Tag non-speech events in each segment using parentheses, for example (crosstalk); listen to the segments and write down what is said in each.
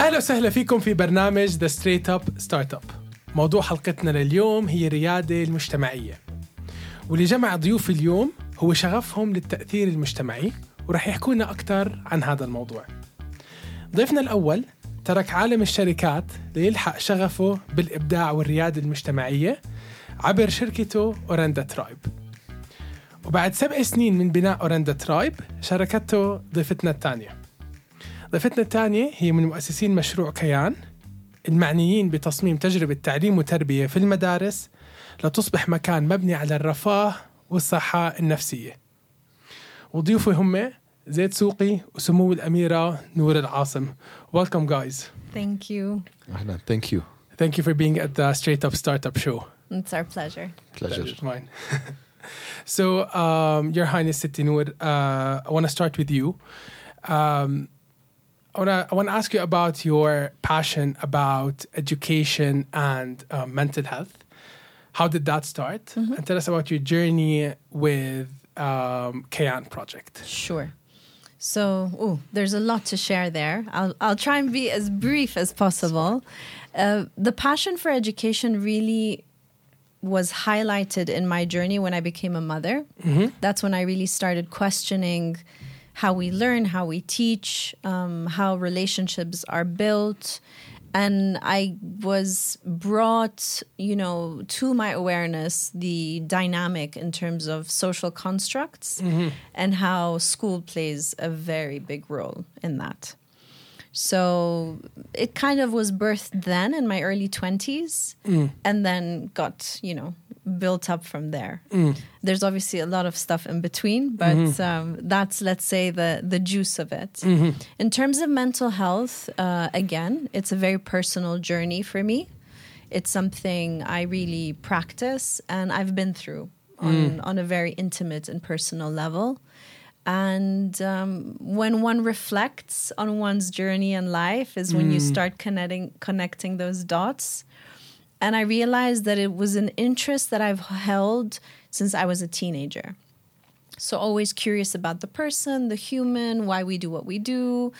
أهلا وسهلا فيكم في برنامج ذا ستريت اب ستارت اب موضوع حلقتنا لليوم هي الريادة المجتمعية. واللي جمع ضيوف اليوم هو شغفهم للتأثير المجتمعي ورح يحكوا لنا أكثر عن هذا الموضوع. ضيفنا الأول ترك عالم الشركات ليلحق شغفه بالإبداع والريادة المجتمعية عبر شركته أورندا ترايب. وبعد سبع سنين من بناء أورندا ترايب شاركته ضيفتنا الثانية. ضيفتنا الثانية هي من مؤسسين مشروع كيان المعنيين بتصميم تجربة تعليم وتربية في المدارس لتصبح مكان مبني على الرفاه والصحة النفسية وضيوفي هم زيد سوقي وسمو الأميرة نور العاصم Welcome guys Thank you. أهلا thank you Thank you for being at the Straight Up Startup Show It's our pleasure. pleasure Pleasure's mine. so, um, Your Highness Siti Noor, uh, I want to start with you. Um, I want to I want to ask you about your passion about education and uh, mental health. How did that start? And tell us about your journey with um, Kayan Project. Sure. So, ooh, there's a lot to share there. I'll, I'll try and be as brief as possible. Uh, the passion for education really was highlighted in my journey when I became a mother. That's when I really started questioning how we learn, how we teach, um, how relationships are built. And I was brought, you know, to my awareness the dynamic in terms of social constructs and how school plays a very big role in that. So it kind of was birthed then in my early 20s and then got, you know, built up from there. There's obviously a lot of stuff in between, but um, that's, let's say, the, the juice of it. In terms of mental health, uh, again, it's a very personal journey for me. It's something I really practice and I've been through on, on a very intimate and personal level. And um, when one reflects on one's journey in life, is when you start connecting connecting those dots. And I realized that it was an interest that I've held since I was a teenager. So always curious about the person, the human, why we do what we do,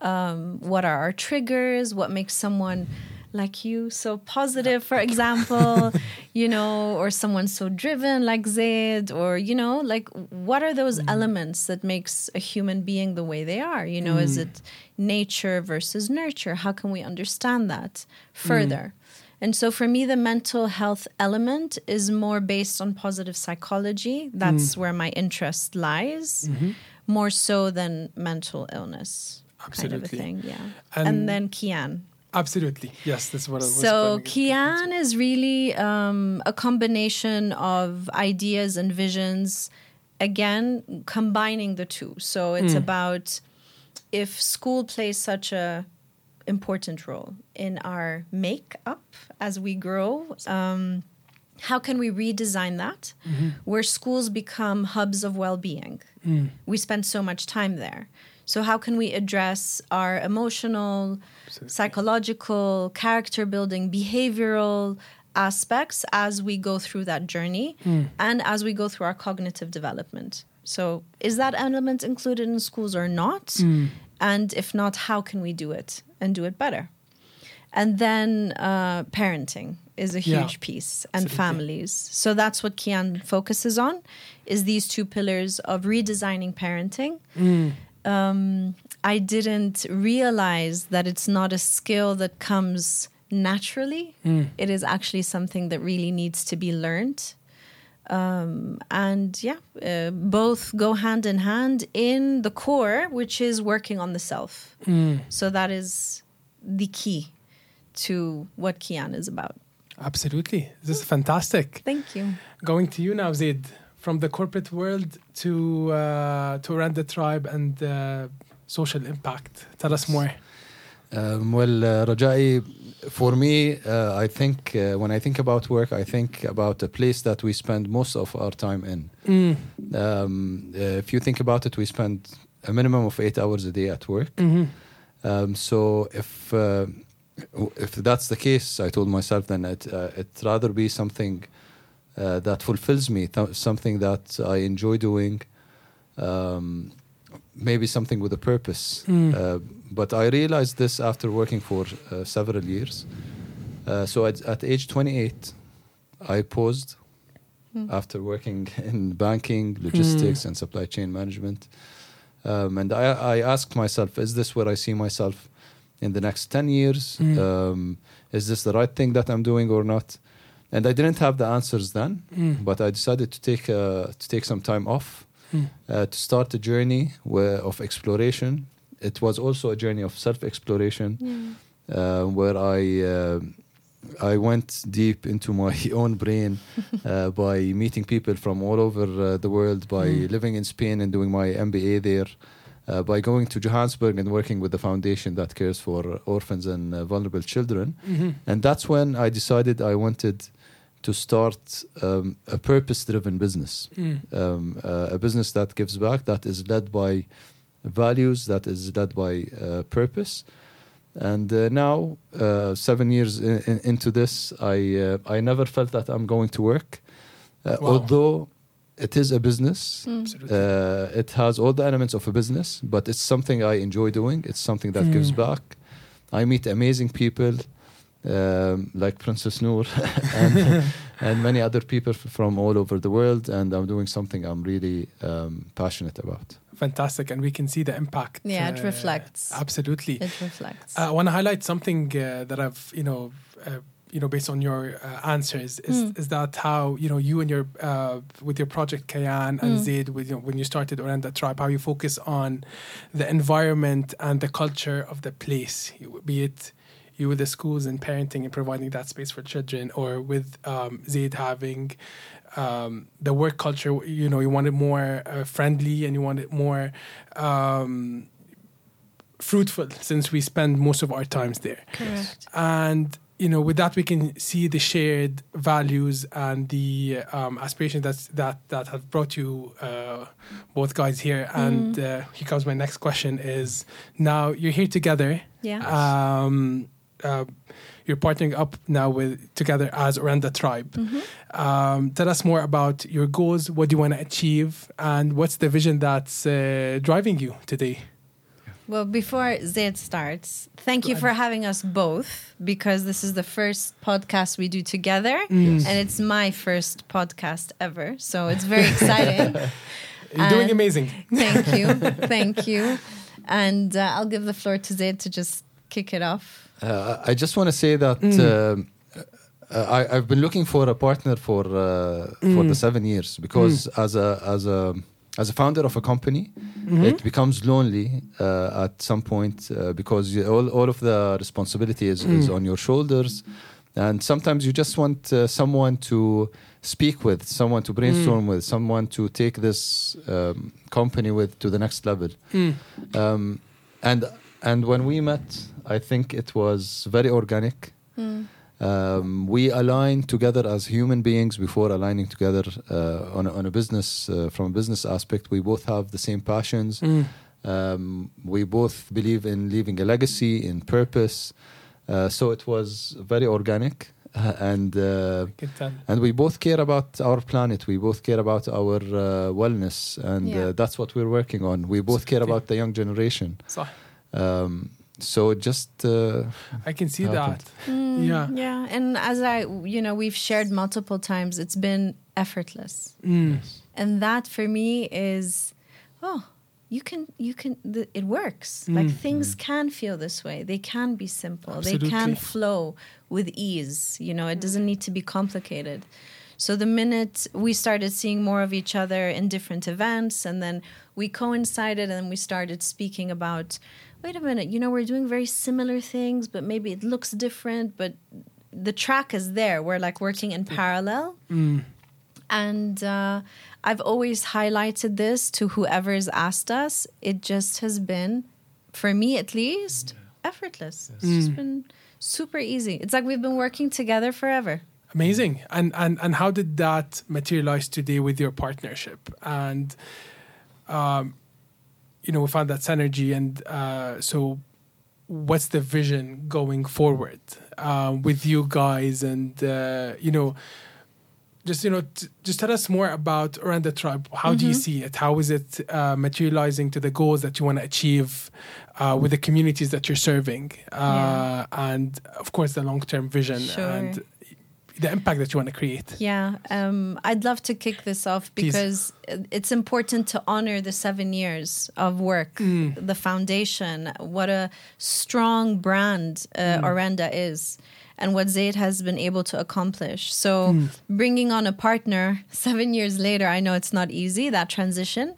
um, what are our triggers, what makes someone like you so positive, for example, (laughs) you know, or someone so driven like Zaid, or you know, like what are those elements that makes a human being the way they are? You know, is it nature versus nurture? How can we understand that further? And so for me, the mental health element is more based on positive psychology. That's mm. where my interest lies, mm-hmm. more so than mental illness. Kind Absolutely. of a thing, yeah. And- And, then Kayan. Absolutely. Yes, that's what I was So planning to get Kayan is really um, a combination of ideas and visions. Again, combining the two. So it's mm. about if school plays such a important role in our makeup as we grow. Um, how can we redesign that? Mm-hmm. Where schools become hubs of well-being. Mm. We spend so much time there. So how can we address our emotional psychological character building behavioral aspects as we go through that journey mm. and as we go through our cognitive development? So is that element included in schools or not mm. And if not how can we do it and do it better? And then uh, parenting is a Yeah, huge piece and absolutely. families. So that's what Kayan focuses on is these two pillars of redesigning parenting. Um, i didn't realize that it's not a skill that comes naturally. It is actually something that really needs to be learned um, and yeah, uh, both go hand in hand in the core, which is working on the self. So that is the key to what Kayan is about. Absolutely. This is fantastic. Thank you. Going to you now, Zaid, from the corporate world to uh, to Randa Tribe and uh, social impact. Tell us more. Um, well, uh, Rajai, for me, uh, I think uh, when I think about work, I think about a place that we spend most of our time in. Um, uh, if you think about it, we spend a minimum of eight hours a day at work. Um, so if uh, if that's the case, I told myself then it uh, it rather be something uh, that fulfills me, th- something that I enjoy doing, um, maybe something with a purpose. Mm. But I realized this after working for uh, several years. Uh, so at, at age 28, I paused Mm. after working (laughs) in banking, logistics, and supply chain management. Um, and I, I asked myself, is this where I see myself in the next 10 years? Mm. Um, is this the right thing that I'm doing or not? And I didn't have the answers then, Mm. but I decided to take, uh, to take some time off Mm. uh, to start a journey where, of exploration. It was also a journey of self exploration Yeah. uh, where I uh, I went deep into my (laughs) own brain uh, (laughs) by meeting people from all over uh, the world, by Mm. living in Spain and doing my MBA there, uh, by going to Johannesburg and working with the foundation that cares for orphans and uh, vulnerable children. Mhm. And that's when I decided I wanted to start um, a purpose-driven business Mm. um, uh, a business that gives back, that is led by values, that is led by uh, purpose. And uh, now, uh, seven years in, in, into this, I uh, I never felt that I'm going to work, uh, Wow. although it is a business. Mm. Uh, it has all the elements of a business, but it's something I enjoy doing. It's something that gives Mm. back. I meet amazing people um, like Princess Noor (laughs) and, and many other people f- from all over the world, and I'm doing something I'm really um, passionate about. Fantastic, and we can see the impact. Yeah, it uh, reflects. Absolutely. It reflects. I want to highlight something uh, that I've, you know, uh, you know, based on your uh, answers, is, Mm. is that how you know you and your uh, with your project Kayan and Mm. Zaid, with you know, when you started Orenda Tribe, how you focus on the environment and the culture of the place, be it you with the schools and parenting and providing that space for children, or with um, Zaid having um, the work culture. You know, you want it more uh, friendly and you want it more. Um, fruitful since we spend most of our times there Correct. and you know with that we can see the shared values and the um, aspirations that's, that that have brought you uh, both guys here and uh, here comes my next question is now you're here together Yeah. um, uh, you're partnering up now with together as Orenda Tribe. Mhm. Um, tell us more about your goals. What do you want to achieve, and what's the vision that's uh, driving you today? Well, before Zaid starts, thank you for having us both because this is the first podcast we do together. Mm. And it's my first podcast ever. So it's very (laughs) exciting. You're doing amazing. thank you. (laughs) Thank you. And uh, I'll give the floor to Zaid to just kick it off. Uh, I just want to say that Mm. um, uh, I, I've been looking for a partner for uh, for Mm. the seven years because as a as a as a founder of a company, Mhm. it becomes lonely uh, at some point uh, because you, all all of the responsibility is, is Mm. on your shoulders, and sometimes you just want uh, someone to speak with, someone to brainstorm Mm. with, someone to take this um, company with to the next level. Mm. Um, and and when we met, I think it was very organic. Mm. Um, we aligned together as human beings before aligning together uh, on, a, on a business uh, from a business aspect. We both have the same passions. Mm. Um, we both believe in leaving a legacy, in purpose. Uh, so it was very organic, uh, and uh, and we both care about our planet. We both care about our uh, wellness, and Yeah. uh, that's what we're working on. We both care about the young generation. Um, so just uh, I can see Happened. that. Mm, Yeah. Yeah. And as I, you know, we've shared multiple times, it's been effortless. Mm. and that for me is oh you can you can th- it works like Mm. things can feel this way they can be simple they can flow with ease you know it doesn't need to be complicated so the minute we started seeing more of each other in different events and then we coincided and we started speaking about wait a minute you know we're doing very similar things but maybe it looks different but the track is there we're like working in parallel Mm. and uh, I've always highlighted this to whoever's asked us. It just has been, for me at least, effortless. It's just Mm. been super easy. It's like we've been working together forever. Amazing. And and and how did that materialize today with your partnership? And um, you know, we found that synergy. And uh, so, what's the vision going forward uh, with you guys? And uh, you know, just you know, t- just tell us more about Orenda Tribe. How do you Mm-hmm. see it? How is it uh, materializing to the goals that you want to achieve uh, with the communities that you're serving, uh, Yeah. and of course the long term vision Sure. and the impact that you want to create? Yeah, um, I'd love to kick this off Please. because it's important to honor the seven years of work, the foundation, what a strong brand uh, Orenda is, and what Zaid has been able to accomplish. So, bringing on a partner (laughs) seven years later, I know it's not easy that transition.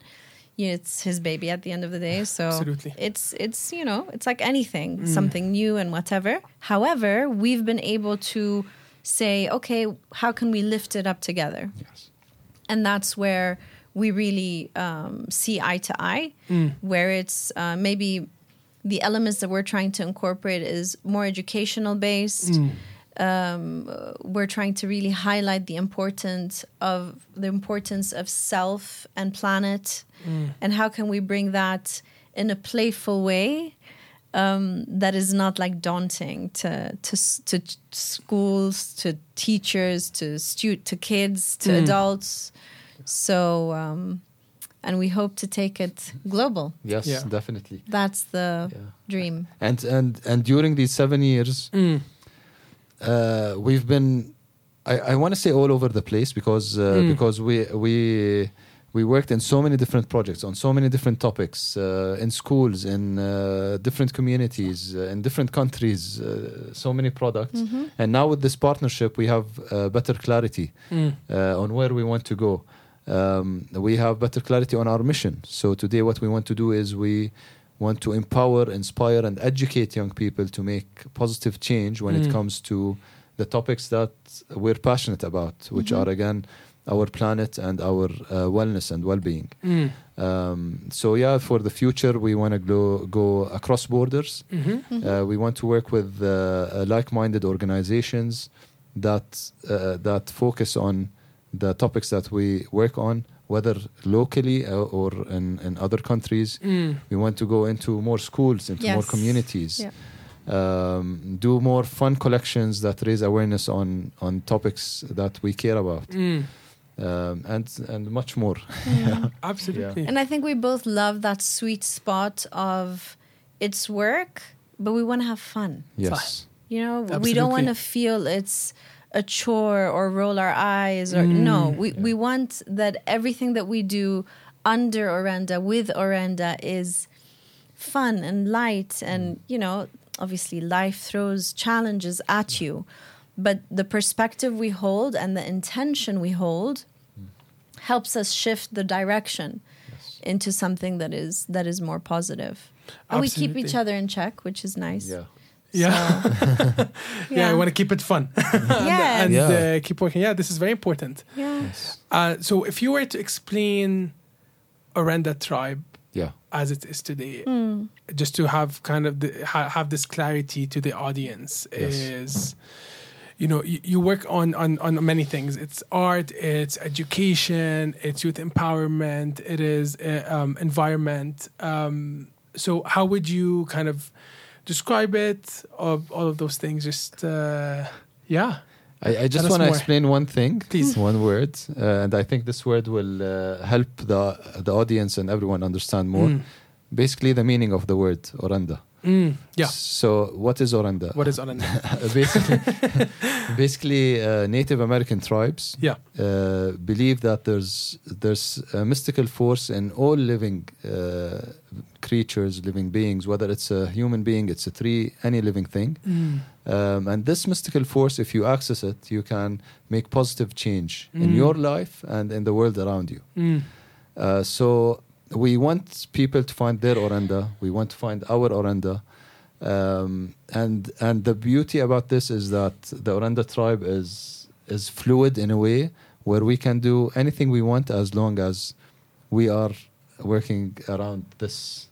It's his baby at the end of the day, so Absolutely. it's it's you know it's like anything, something new and whatever. However, we've been able to say, okay, how can we lift it up together? Yes. and that's where we really um, see eye to eye where it's uh, maybe the elements that we're trying to incorporate is more educational based um, uh, we're trying to really highlight the importance of the importance of self and planet and how can we bring that in a playful way um, that is not like daunting to to to schools, to teachers, to stu- to kids, to adults. So, um, and we hope to take it global. Yes, Yeah. definitely. That's the Yeah. dream. And and and during these seven years, Mm. uh, we've been I, I want to say all over the place because uh, Mm. because we we we worked in so many different projects on so many different topics uh, in schools in uh, different communities uh, in different countries uh, so many products and now with this partnership we have uh, better clarity Mm. uh, on where we want to go. Um, we have better clarity on our mission. So today, what we want to do is we want to empower, inspire, and educate young people to make positive change when Mm. it comes to the topics that we're passionate about, which are again our planet and our uh, wellness and well-being. Mm. Um, so yeah, for the future, we want to go go across borders. Mhm. Uh, we want to work with uh, like-minded organizations that uh, that focus on the topics that we work on, whether locally uh, or in, in other countries. Mm. We want to go into more schools, into more communities. Yeah. Um, do more fun collections that raise awareness on on topics that we care about, Mm. Um, and and much more. (laughs) (laughs) Absolutely. And I think we both love that sweet spot of it's work, but we want to have fun. Yes, You know, we don't want to feel it's a chore or roll our eyes or no. We we want that everything that we do under Orenda with Orenda is fun and light and you know, obviously life throws challenges at you. But the perspective we hold and the intention we hold helps us shift the direction into something that is that is more positive. And we keep each other in check, which is nice. yeah, Yeah. (laughs) yeah, I want to keep it fun (laughs) Yes. and Yeah. uh, keep working. Yeah, this is very important. Yeah. Uh, so, if you were to explain Orenda tribe yeah, as it is today, Hmm. just to have kind of the, ha- have this clarity to the audience, Yes. is you know you, you work on, on on many things. It's art, it's education, it's youth empowerment, it is uh, um, environment. Um, so, how would you kind of describe it? Of all of those things, just uh, yeah. I, I just want to explain one thing, Please. one word, uh, and I think this word will uh, help the the audience and everyone understand more. Mm. Basically, the meaning of the word orenda. Mm, yeah. So, what is orenda? What is Orenda? (laughs) basically, (laughs) basically, uh, Native American tribes Yeah. uh, believe that there's there's a mystical force in all living uh, creatures, living beings, whether it's a human being, it's a tree, any living thing. Mm. Um, and this mystical force, if you access it, you can make positive change in Mm. your life and in the world around you. Mm. Uh, so we want people to find their orenda. We want to find our orenda. Um, and and the beauty about this is that the Orenda tribe is is fluid in a way where we can do anything we want as long as we are working around this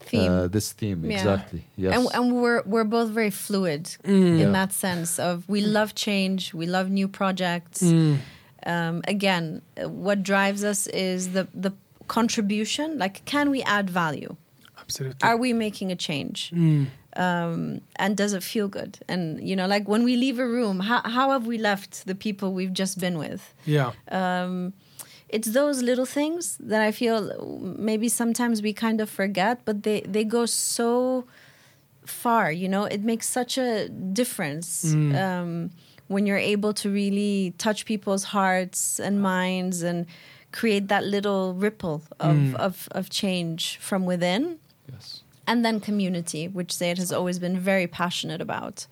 Theme. Uh, this theme Yeah. exactly. Yes. and, and we're we're both very fluid Mm. Yeah. in that sense of we love change, we love new projects. Mm. Um, again, uh, what drives us is the the contribution. Like, can we add value? Absolutely. Are we making a change? Mm. Um, and does it feel good? And you know, like when we leave a room, how how have we left the people we've just been with? Yeah. um, it's those little things that I feel maybe sometimes we kind of forget, but they, they go so far, you know, it makes such a difference um, when you're able to really touch people's hearts and minds and create that little ripple of, of, of change from within. Yes. And then community, which Zaid has always been very passionate about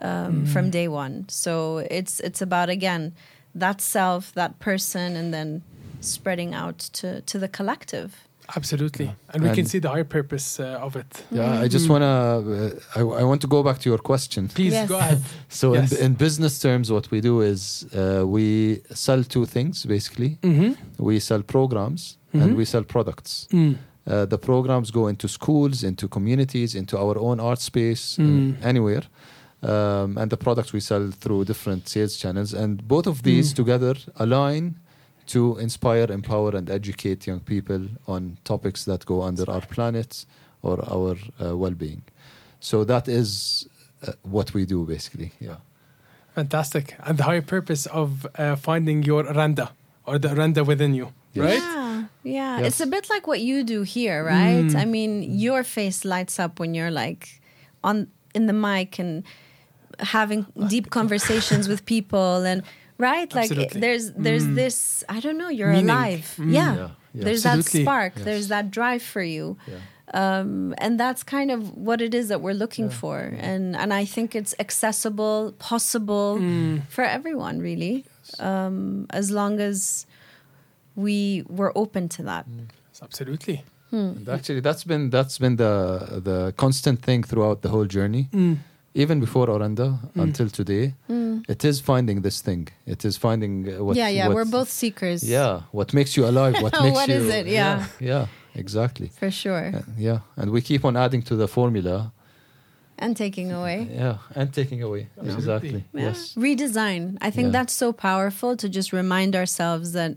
um, from day one. So it's it's about again that self, that person, and then spreading out to to the collective. Absolutely. And we can see the higher purpose uh, of it. Yeah, I just wanna. Uh, I, I want to go back to your question. Please Yes. go ahead. (laughs) So Yes. in, in business terms, what we do is uh, we sell two things basically. Mm-hmm. We sell programs Mhm. and we sell products. Mm. Uh, the programs go into schools, into communities, into our own art space, uh, Mm. anywhere. Um, and the products we sell through different sales channels. And both of these Mm. together align to inspire, empower, and educate young people on topics that go under our planet or our uh, well being. So that is uh, what we do basically. Yeah. Fantastic. And the higher purpose of uh, finding your Randa or the Randa within you, Yes. right? Yeah, yeah. Yes. It's a bit like what you do here, right? Mm. I mean, your face lights up when you're like on in the mic and having deep conversations with people and right like Absolutely. there's there's Mm. this i don't know you're Meaning. alive Mm. yeah. Yeah, yeah. there's Absolutely. that spark Yes. there's that drive for you Yeah. um, and that's kind of what it is that we're looking for and and i think it's accessible possible Mm. for everyone really um, as long as we were open to that Absolutely. And actually, that's been that's been the the constant thing throughout the whole journey. Mm. even before Orenda Mm. until today, it is finding this thing. It is finding uh, what. yeah yeah what- we're both seekers Yeah, what makes you alive? What (laughs) makes What you? is it? Yeah. yeah, exactly. for sure Uh, yeah, and we keep on adding to the formula. and taking away Yeah, and taking away. Absolutely. Exactly. Yeah. Yes. redesign i think Yeah. that's so powerful to just remind ourselves that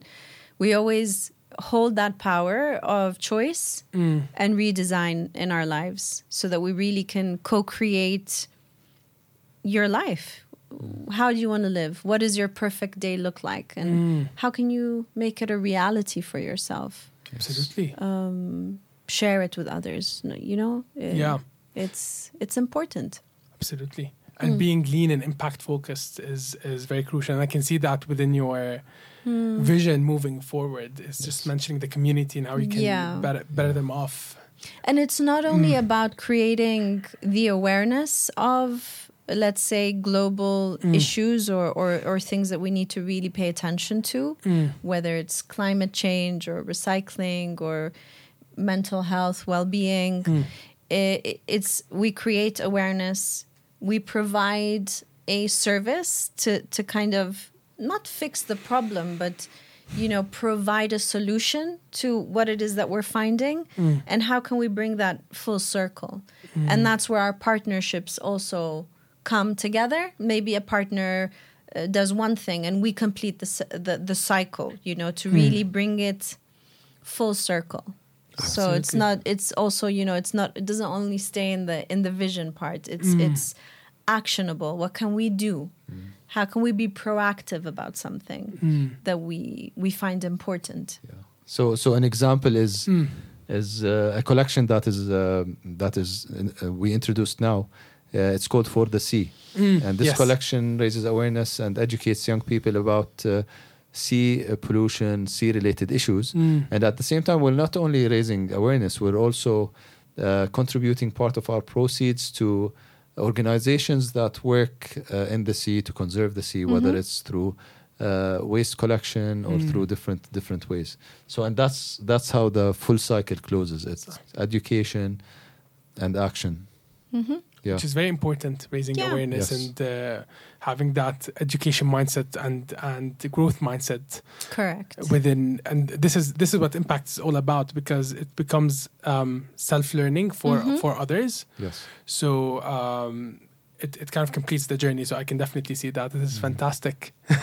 we always hold that power of choice Mm. and redesign in our lives so that we really can co-create your life how do you want to live what does your perfect day look like and Mm. how can you make it a reality for yourself Absolutely. um, share it with others you know Uh, Yeah. it's it's important Absolutely. And being lean and impact focused is is very crucial. And I can see that within your vision moving forward. It's just mentioning the community and how you can Yeah. better, better them off. And it's not only about creating the awareness of, let's say, global mm. issues or, or, or things that we need to really pay attention to, mm. whether it's climate change or recycling or mental health, well being. Mm. It, it's we create awareness, we provide a service to, to kind of not fix the problem, but you know provide a solution to what it is that we're finding and how can we bring that full circle. And that's where our partnerships also come together maybe a partner uh, does one thing and we complete the, the the cycle you know to really bring it full circle. So it's not it's also you know it's not it doesn't only stay in the in the vision part. It's it's actionable. What can we do? How can we be proactive about something that we we find important? Yeah. So, so an example is is uh, a collection that is uh, that is uh, we introduced now. Uh, it's called For the Sea, and this yes. collection raises awareness and educates young people about uh, sea uh, pollution, sea related issues. And at the same time, we're not only raising awareness, we're also uh, contributing part of our proceeds to organizations that work uh, in the sea to conserve the sea, whether it's through uh, waste collection or through different different ways. So, and that's that's how the full cycle closes. It's education and action. Yeah. Which is very important, raising Yeah. awareness Yes. and uh, having that education mindset and and growth mindset correct within. And this is this is what impact is all about because it becomes um, self learning for for others. Yes. So um, it, it kind of completes the journey. So I can definitely see that. This is fantastic. (laughs)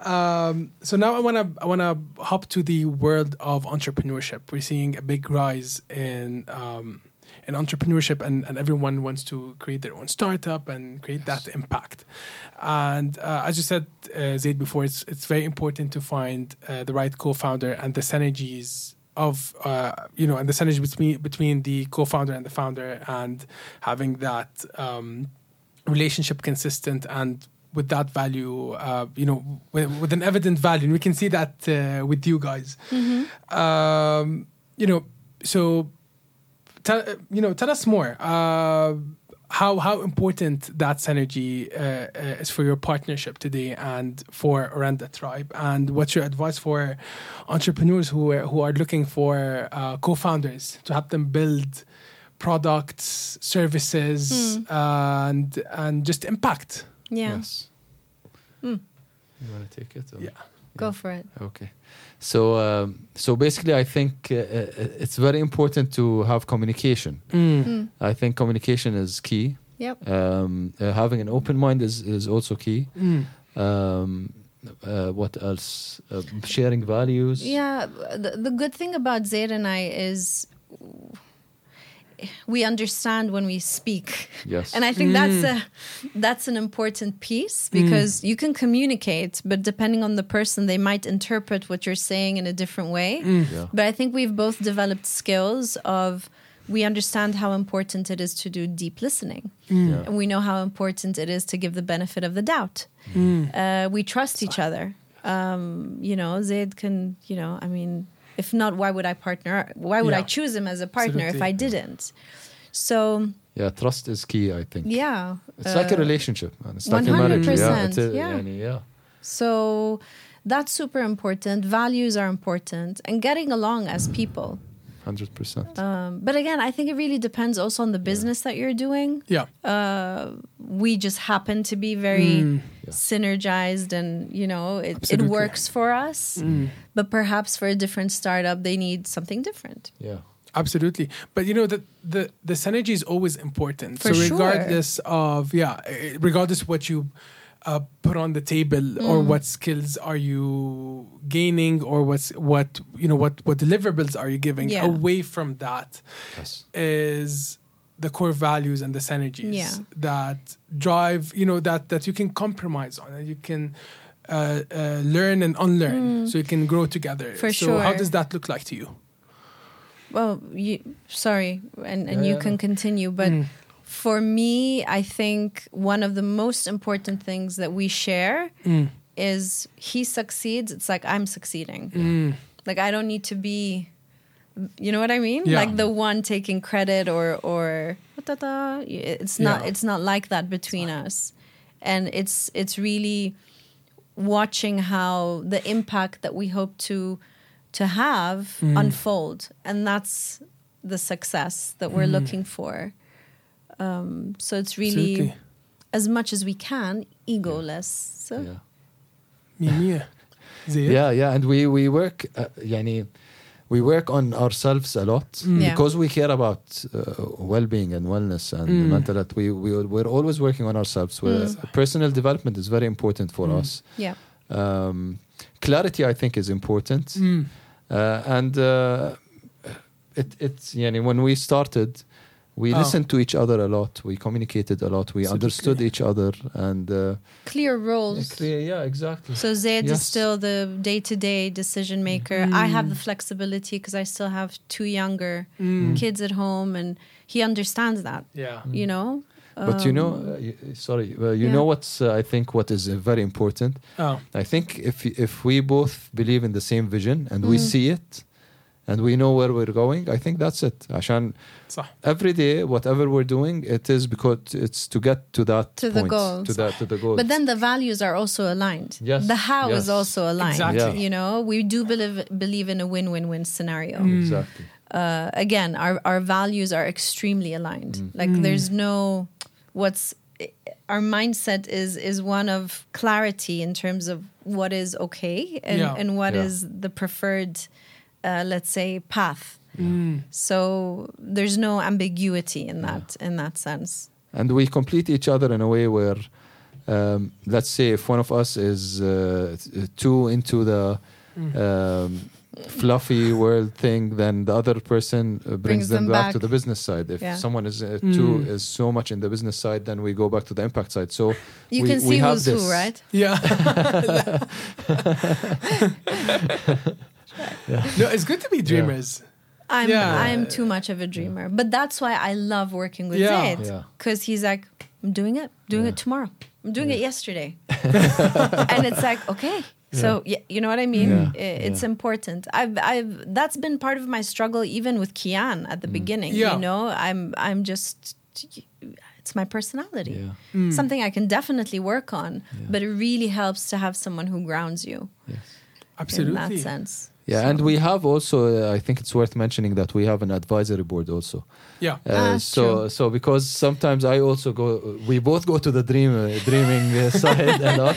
um, so now I wanna I wanna hop to the world of entrepreneurship. We're seeing a big rise in um, in entrepreneurship and, and everyone wants to create their own startup and create that impact. And uh, as you said uh, Zaid before it's it's very important to find uh, the right co-founder and the synergies of uh, you know and the synergy between between the co-founder and the founder and having that um, relationship consistent and with that value uh, you know with, with an evident value. And we can see that uh, with you guys. Um, you know so tell, you know tell us more uh, how how important that synergy uh, is for your partnership today and for Orenda Tribe, and what's your advice for entrepreneurs who are, who are looking for uh, co-founders to help them build products, services, and and just impact. Yeah. Yes. Mm. You want to take it? or- Yeah. Go for it. Okay. So, um, so basically, I think uh, uh, it's very important to have communication. Mm. I think communication is key. Yep. Um, uh, having an open mind is, is also key. Mm. Um, uh, what else? Uh, sharing values. Yeah, the, the good thing about Zaid and I is we understand when we speak. Yes. And I think that's a that's an important piece because you can communicate, but depending on the person, they might interpret what you're saying in a different way. Yeah. But I think we've both developed skills of we understand how important it is to do deep listening. Yeah. And we know how important it is to give the benefit of the doubt. Mm. Uh, we trust each other. Um, you know, Zaid can, you know, I mean, if not, why would I partner? Why would I choose him as a partner if I didn't? So, Yeah, trust is key. I think. yeah. It's like a uh, relationship, man. It's like a marriage. Yeah. 100%, It's a, yeah. yani, yeah. So that's super important. Values are important and getting along as people. Hundred percent. Um, but again, I think it really depends also on the business that you're doing. Yeah. Uh, we just happen to be very Mm. Yeah. synergized and, you know, it, it works for us. Mm. But perhaps for a different startup, they need something different. Yeah. Absolutely, but you know the the the synergy is always important. For so sure. regardless of yeah, eh, regardless of what you uh, put on the table or Mm. what skills are you gaining or what's what you know what what deliverables are you giving Yeah. away from that Yes. is the core values and the synergies Yeah. that drive you know that that you can compromise on and you can uh, uh, learn and unlearn so you can grow together Mm. For so how does that look like to you Well, you, sorry, and, and Yeah, you yeah, can continue. But Mm. For me, I think one of the most important things that we share Mm. is he succeeds. It's like I'm succeeding. Mm. Like I don't need to be, you know what I mean? Yeah. Like the one taking credit or or it's not Yeah. it's not like that between us, and it's it's really watching how the impact that we hope to to have Mm. unfold, and that's the success that we're Mm. looking for. Um, so it's really Absolutely. as much as we can, egoless. So Yeah. مية زين Yeah, yeah, and we we work, uh, يعني, we work on ourselves a lot Mm. Yeah. because we care about uh, well-being and wellness and Mm. mental health. We we we're always working on ourselves. We're, Mm. Personal development is very important for Mm. us. yeah, Um, clarity, I think, is important. Mm. Uh, and uh, it it's يعني, when we started, we Oh. listened to each other a lot. We communicated a lot. We Absolutely. understood each other, and uh, clear roles. clear, yeah, exactly. So Zaid is still the day-to-day decision maker. I have the flexibility because I still have two younger Mm. kids at home, and he understands that. Yeah. You know. But you know, Um, uh, sorry, uh, you yeah. know what's uh, I think what is uh, very important. Oh. I think if if we both believe in the same vision and we Mm. see it, and we know where we're going, I think that's it. عشان صح. every day, whatever we're doing, it is because it's to get to that To the point, goals. to that to the goal. But then the values are also aligned. Yes, The how is yes. also aligned. Exactly. Yeah. You know, we do believe believe in a win-win-win scenario. Mm. exactly. uh, again, our, our values are extremely aligned. Mm. Like Mm. there's no what's our mindset is is one of clarity in terms of what is okay and, Yeah. and what Yeah. is the preferred uh, let's say path. Mm. So there's no ambiguity in that in that sense. and we complete each other in a way where um, let's say if one of us is uh, too into the Mm. um, fluffy world thing, then the other person uh, brings, Brings them, them back, back. to the business side. If Yeah. someone is uh, Mm. too is so much in the business side, then we go back to the impact side. So You we, can we see have who's this. who, right? Yeah. (laughs) (laughs) (laughs) No, it's good to be dreamers. I'm Yeah. I'm too much of a dreamer, but that's why I love working with Yeah. Zaid Yeah. because he's like, I'm doing it, doing Yeah. it tomorrow. I'm doing it yesterday, (laughs) and it's like okay. So yeah, you know what I mean. Yeah. It's Yeah. important. I've I've that's been part of my struggle even with Kayan at the Mm. beginning. Yeah. You know, I'm I'm just it's my personality. Yeah. Mm. Something I can definitely work on, Yeah. but it really helps to have someone who grounds you Yes. in that sense. Yeah, So- and we have also. Uh, I think it's worth mentioning that we have an advisory board also. Yeah. Uh, Ah, so true. so because sometimes I also go. We both go to the dream uh, dreaming uh, (laughs) side a lot.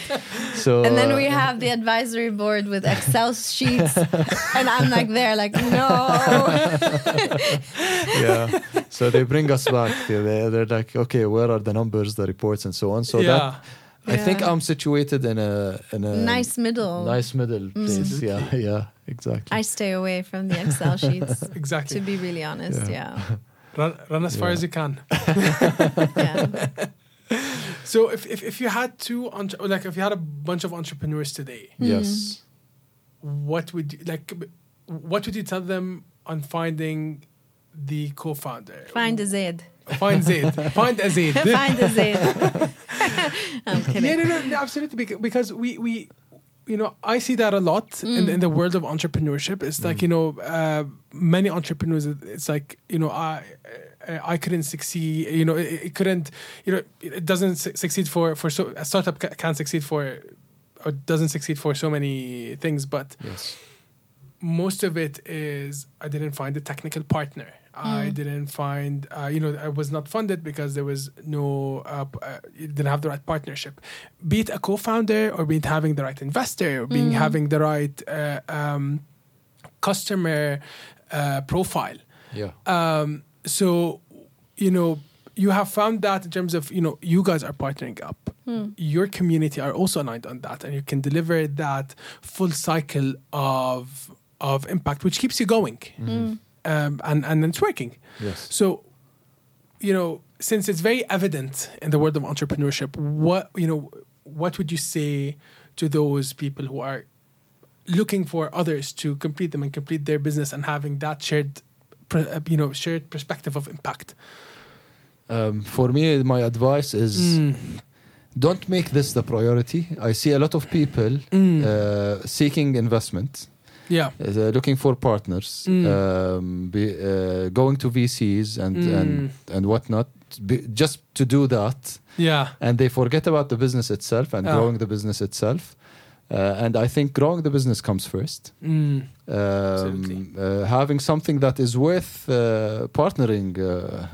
So And then uh, we have the advisory board with Excel sheets, (laughs) and I'm like there, like no. (laughs) yeah. So they bring us back. They're, they're like, okay, where are the numbers, the reports, and so on. So yeah. that I think I'm situated in a in a nice middle. nice middle mm-hmm. place. Absolutely. Yeah, yeah, exactly. I stay away from the Excel (laughs) sheets. exactly. To be really honest, yeah, (laughs) Run, run as far as you can. (laughs) yeah. So if, if, if you had two, entre- like if you had a bunch of entrepreneurs today, mm-hmm. yes. what would you, like, what would you tell them on finding the co-founder? Find a Zaid. Find Zaid. Find a Zaid. (laughs) Find a Zaid. (laughs) I'm yeah, kidding. no, no, no, absolutely. Because we, we, you know, I see that a lot in, in the world of entrepreneurship. It's like you know, uh, many entrepreneurs. It's like you know, I, uh, I couldn't succeed. You know, it, it couldn't. You know, it doesn't su- succeed for for so a startup ca- can't succeed for, or doesn't succeed for so many things. But Yes. most of it is I didn't find a technical partner. I didn't find, uh, you know, I was not funded because there was no, uh, uh, you didn't have the right partnership. Be it a co-founder or be it having the right investor or being having the right uh, um, customer uh, profile. Yeah. Um, so, you know, you have found that in terms of, you know, you guys are partnering up. Your community are also aligned on that, and you can deliver that full cycle of of impact, which keeps you going, um, and and it's working. Yes. So, you know, since it's very evident in the world of entrepreneurship, what you know, what would you say to those people who are looking for others to complete them and complete their business and having that shared, uh, you know, shared perspective of impact? Um, for me, my advice is don't make this the priority. I see a lot of people uh, seeking investment, Yeah. uh, looking for partners, Mm. um, be, uh, going to VCs and and and whatnot, be, just to do that, Yeah. and they forget about the business itself and Oh. growing the business itself. Uh, and I think growing the business comes first. Mm. Um, uh, having something that is worth uh, partnering uh,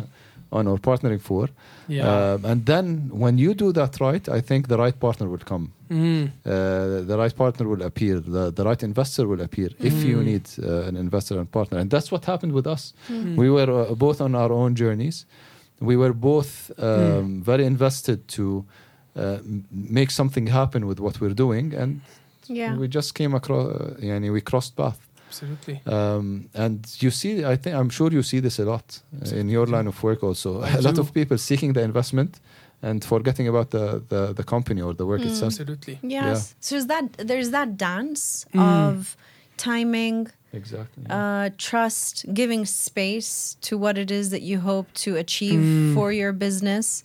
on or partnering for. Yeah. Um, and then when you do that right, I think the right partner will come. Mm. Uh, the right partner will appear. The, the right investor will appear if you Mm. need uh, an investor and partner. And that's what happened with us. Mm. We were uh, both on our own journeys. We were both um, Mm. very invested to uh, make something happen with what we're doing. And Yeah. we just came across, uh, yani we crossed path. Absolutely. Um, and you see, I think I'm sure you see this a lot uh, in your line of work. Also, I a lot of people seeking the investment and forgetting about the the, the company or the work itself. Absolutely. Yes. So there's that there's that dance Mm. of timing, Exactly. uh, trust, giving space to what it is that you hope to achieve Mm. for your business,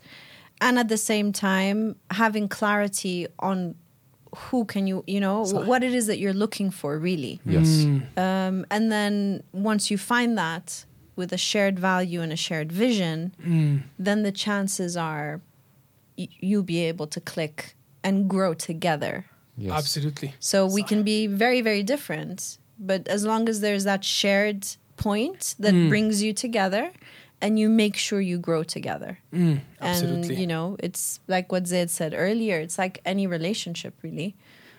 and at the same time having clarity on who can you you know صح. what it is that you're looking for really. yes. Mm. Um, and then once you find that with a shared value and a shared vision, Mm. then the chances are y- you'll be able to click and grow together. Yes. Absolutely. So we can be very, very different, but as long as there's that shared point that Mm. brings you together and you make sure you grow together. Mm. And, Absolutely. you know, it's like what Zaid said earlier, it's like any relationship, really.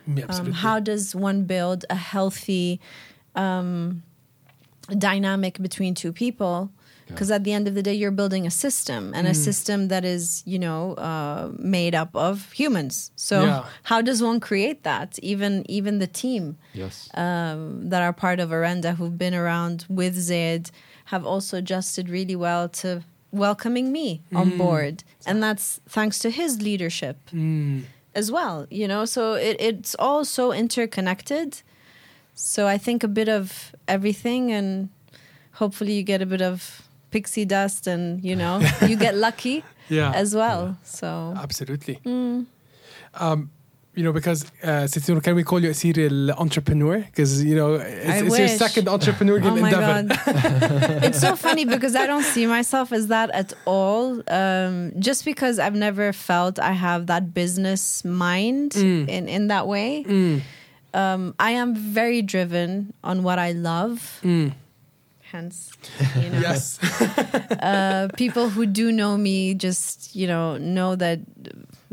Yeah, Um, absolutely. how does one build a healthy um, dynamic between two people? Because at the end of the day you're building a system and a system that is you know uh, made up of humans so Yeah. how does one create that even even the team Yes. um, that are part of Orenda who've been around with Zaid have also adjusted really well to welcoming me on board. And that's thanks to his leadership Mm. as well, you know, so it, it's all so interconnected. So I think a bit of everything and hopefully you get a bit of pixie dust and, you know, (laughs) you get lucky Yeah. as well. So Absolutely. Mm. Um, you know, because uh, can we call you a serial entrepreneur? Because you know, it's, it's your second entrepreneurial Oh endeavor. god, (laughs) it's so funny because I don't see myself as that at all. Um, just because I've never felt I have that business mind Mm. in in that way. Um, I am very driven on what I love. Mm. Hence, (laughs) you know, Yes. (laughs) uh, people who do know me just you know know that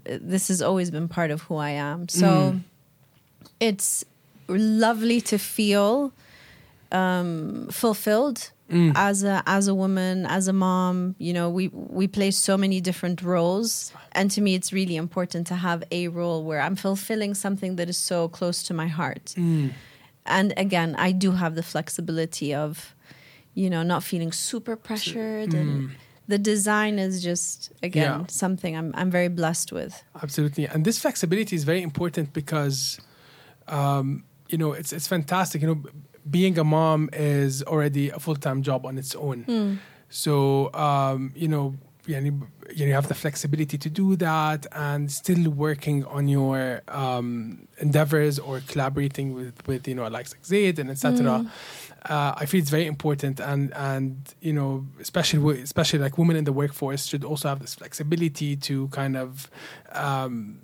this has always been part of who I am. So Mm. it's lovely to feel um, fulfilled Mm. as a as a woman, as a mom. You know, we we play so many different roles, and to me, it's really important to have a role where I'm fulfilling something that is so close to my heart. Mm. And again, I do have the flexibility of, you know, not feeling super pressured and. The design is just again Mm. Yeah. something I'm I'm very blessed with. Absolutely, and this flexibility is very important because, um, you know, it's it's fantastic. You know, being a mom is already a full time job on its own. So, um, you know, yani, you have the flexibility to do that and still working on your um, endeavors or collaborating with with you know like Zaid and etc. Uh, I feel it's very important, and and you know, especially especially like women in the workforce should also have this flexibility to kind of, um,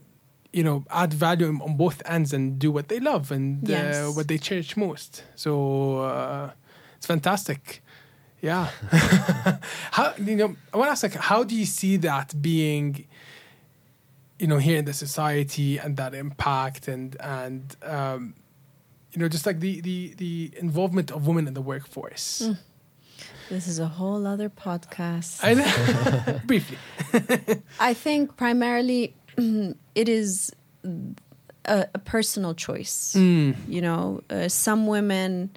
you know, add value on- both ends and do what they love and uh, what they cherish most. So uh, it's fantastic. Yeah. (laughs) how you know? I want to ask like, how do you see that being? You know, here in the society and that impact and and um, you know, just like the the the involvement of women in the workforce. This is a whole other podcast. I know. (laughs) briefly. (laughs) I think primarily (clears throat) it is a, a personal choice. Mm. You know, uh, some women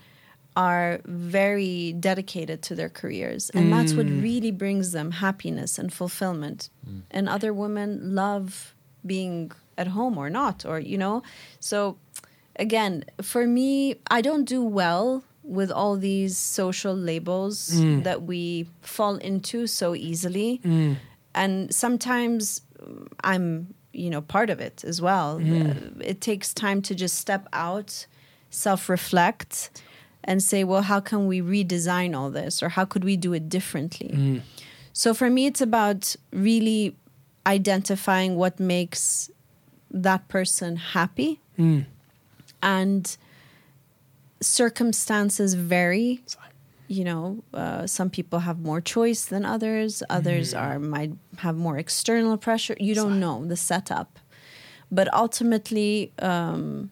are very dedicated to their careers, and that's what really brings them happiness and fulfillment. And other women love being at home or not, or, you know, so again, for me, I don't do well with all these social labels that we fall into so easily. And sometimes i'm you know part of it as well. Uh, it takes time to just step out self-reflect and say well how can we redesign all this? Or how could we do it differently? So for me it's about really identifying what makes that person happy. Mm. And circumstances vary. You know uh, some people have more choice than others. Others are might have more external pressure. You don't know the setup. But ultimately um,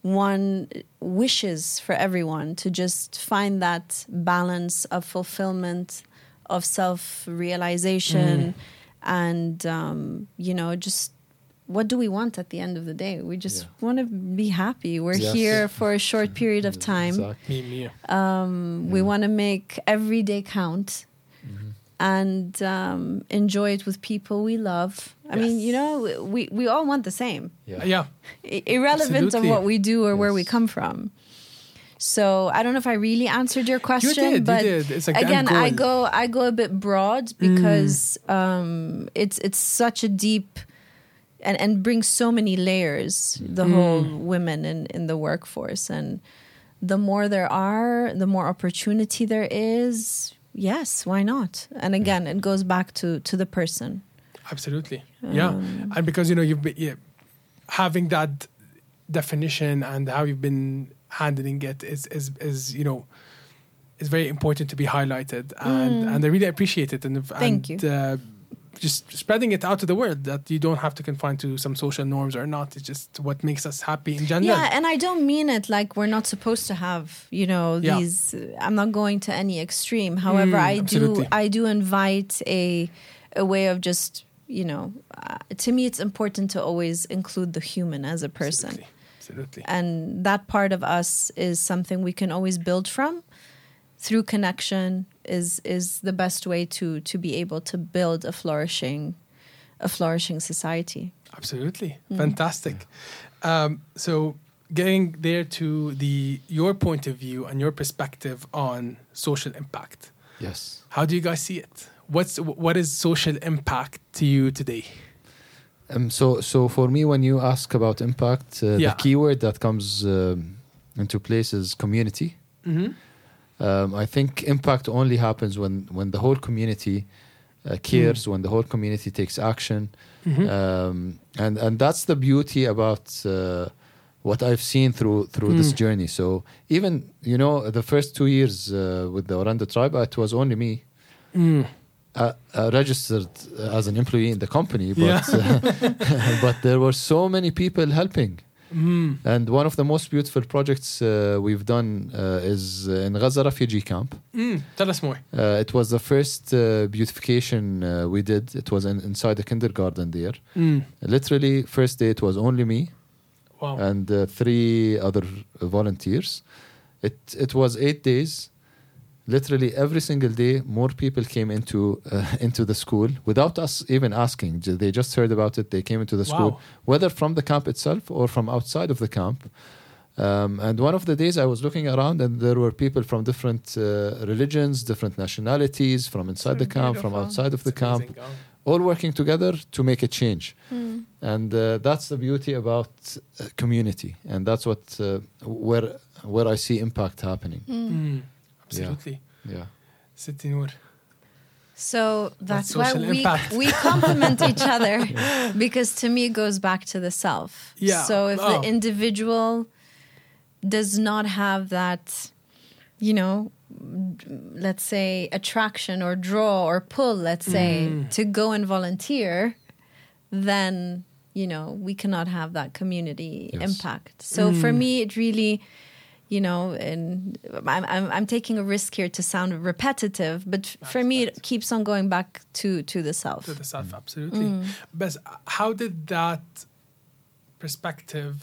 one wishes for everyone to just find that balance of fulfillment of self-realization and um, you know just what do we want at the end of the day we just Yeah. want to be happy we're Yes. here for a short (laughs) period of time Exactly. Me, me. um, we want to make every day count and um, enjoy it with people we love. I mean, you know, we, we all want the same, Yeah. Yeah. I- irrelevant Absolutely. of what we do or where we come from. So I don't know if I really answered your question, did, you but did. It's like the again, I go I go a bit broad because um, it's it's such a deep and and brings so many layers. The mm. whole women in in the workforce, and the more there are, the more opportunity there is. Yes, why not? And again, it goes back to to the person. Absolutely. yeah. Um, and because, you know, you've been yeah, having that definition and how you've been handling it is, is, is you know, is very important to be highlighted. And, mm. and I really appreciate it. And, Thank and, you. Uh, just spreading it out to the world that you don't have to confine to some social norms or not. It's just what makes us happy in general. Yeah, and I don't mean it like we're not supposed to have, you know, Yeah. these. I'm not going to any extreme. However, Mm, I absolutely. do, I do invite a, a way of just, you know, uh, to me, it's important to always include the human as a person, Absolutely. Absolutely. and that part of us is something we can always build from. Through connection is is the best way to to be able to build a flourishing, a flourishing society. Absolutely. Mm. Fantastic. Um, so getting there to the your point of view and your perspective on social impact. Yes. How do you guys see it? What's what is social impact to you today? Um, so, so for me, when you ask about impact, uh, Yeah. the keyword that comes um, into place is community. Mm-hmm. Um, I think impact only happens when when the whole community uh, cares, when the whole community takes action, Mm-hmm. um, and and that's the beauty about uh, what I've seen through through this Mm. journey. So even you know the first two years uh, with the Orenda tribe, it was only me. Mm. Uh, uh, registered as an employee in the company, but Yeah. uh, (laughs) but there were so many people helping. Mm. And one of the most beautiful projects uh, we've done uh, is in Gaza refugee camp. Mm. Tell us more. Uh, it was the first uh, beautification uh, we did. It was in, inside the kindergarten there. Mm. Literally, first day it was only me Wow. and uh, three other volunteers. It it was eight days. Literally every single day, more people came into uh, (laughs) into the school without us even asking. They just heard about it. They came into the school, wow. whether from the camp itself or from outside of the camp. Um, and one of the days I was looking around, and there were people from different uh, religions, different nationalities, from inside the camp, from outside of the It's camp. All working together to make a change. And uh, that's the beauty about uh, community, and that's what uh, where where I see impact happening. Mm. Absolutely. Yeah. Sitti Noor. So that's why social we we complement (laughs) each other because to me it goes back to the self. Yeah. So if Oh. the individual does not have that, you know, let's say attraction or draw or pull, let's say, Mm. to go and volunteer, then you know we cannot have that community Yes. impact. So for Mm. me, it really you know, and I'm, I'm, I'm taking a risk here to sound repetitive, but f- for me, it keeps on going back to, to the self. To the self, absolutely. But how did that perspective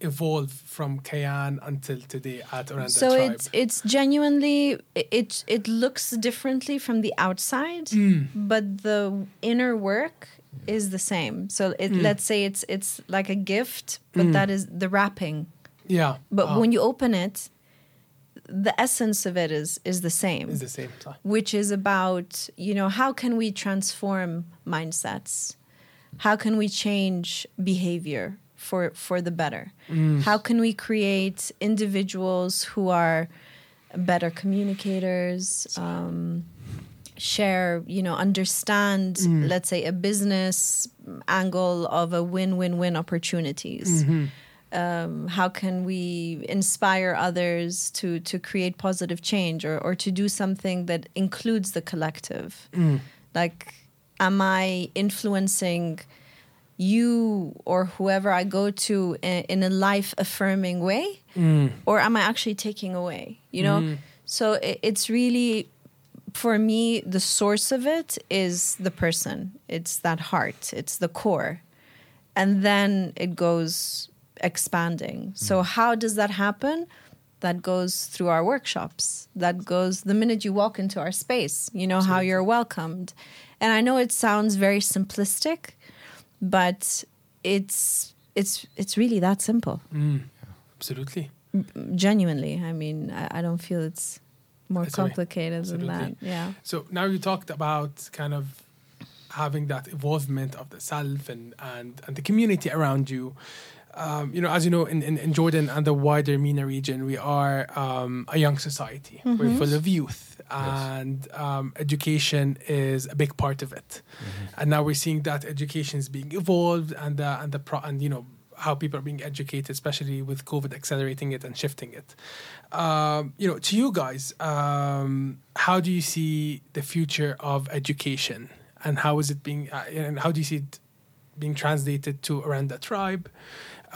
evolve from Kayan until today at Orenda so Tribe? it's it's genuinely it- it it looks differently from the outside, Mm. but the inner work is the same. So it, Mm. let's say it's it's like a gift, but Mm. that is the wrapping. Yeah. But Ah, when you open it, the essence of it is is the same. it's the same. which is about you know how can we transform mindsets? How can we change behavior for for the better? How can we create individuals who are better communicators um, share you know understand let's say a business angle of a win-win-win opportunities um, how can we inspire others to to create positive change or, or to do something that includes the collective? Mm. like am i influencing you or whoever i go to in, a life affirming way? Mm. or am i actually taking away you know? So it, it's really for me the source of it is the person. It's that heart. It's the core. And then it goes expanding. So how does that happen? That goes through our workshops. That goes the minute you walk into our space you know how you're welcomed. And i know it sounds very simplistic but it's it's it's really that simple. Mm. Absolutely. genuinely. I mean i, I don't feel it's more very- complicated than that. Yeah. So now you talked about kind of having that involvement of the self and and, and the community around you. Um, you know, as you know, in, in, in Jordan and the wider MENA region, we are um, a young society. We're full of youth, and um, education is a big part of it. And now we're seeing that education is being evolved, and the, and the pro, and you know how people are being educated, especially with COVID accelerating it and shifting it. Um, you know, to you guys, um, how do you see the future of education and how is it being uh, and how do you see it being translated to Orenda tribe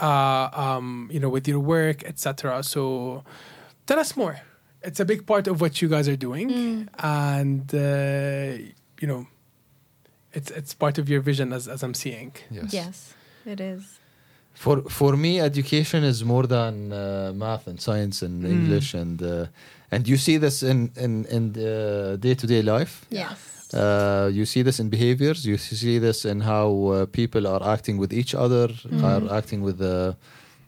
uh, um, you know with your work etc so tell us more it's a big part of what you guys are doing and uh, you know it's it's part of your vision as, as i'm seeing Yes. Yes, it is. For for me, education is more than uh, math and science and Mm. English and uh, and you see this in in in day to day life. Yes. Uh, you see this in behaviors. You see this in how uh, people are acting with each other, Mm-hmm. are acting with the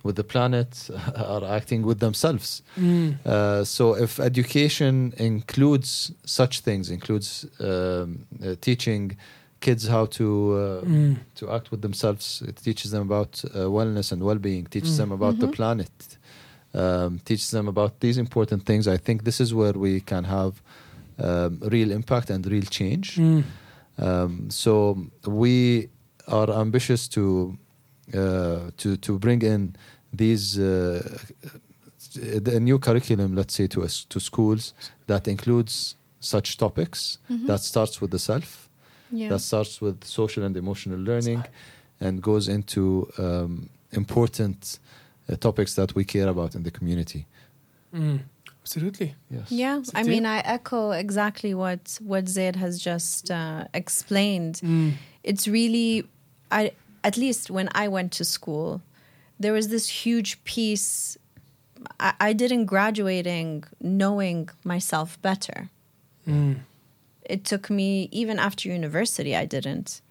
with the planet, (laughs) are acting with themselves. Mm. Uh, so if education includes such things, includes um, uh, teaching kids how to uh, Mm. to act with themselves, it teaches them about uh, wellness and well-being, teaches Mm. them about the Mhm. planet, um, teaches them about these important things. I think this is where we can have um, real impact and real change. Mm. Um, so we are ambitious to uh, to to bring in these uh, a new curriculum, let's say, to us to schools that includes such topics. Mhm. That starts with the self. yeah. That starts with social and emotional learning, and goes into um, important uh, topics that we care about in the community. Mm. Absolutely Yes. Yeah, I mean, I echo exactly what what Zaid has just uh, explained. Mm. It's really, I at least when I went to school, there was this huge piece. I, I didn't graduating knowing myself better. Mm. It took me even after university. I didn't,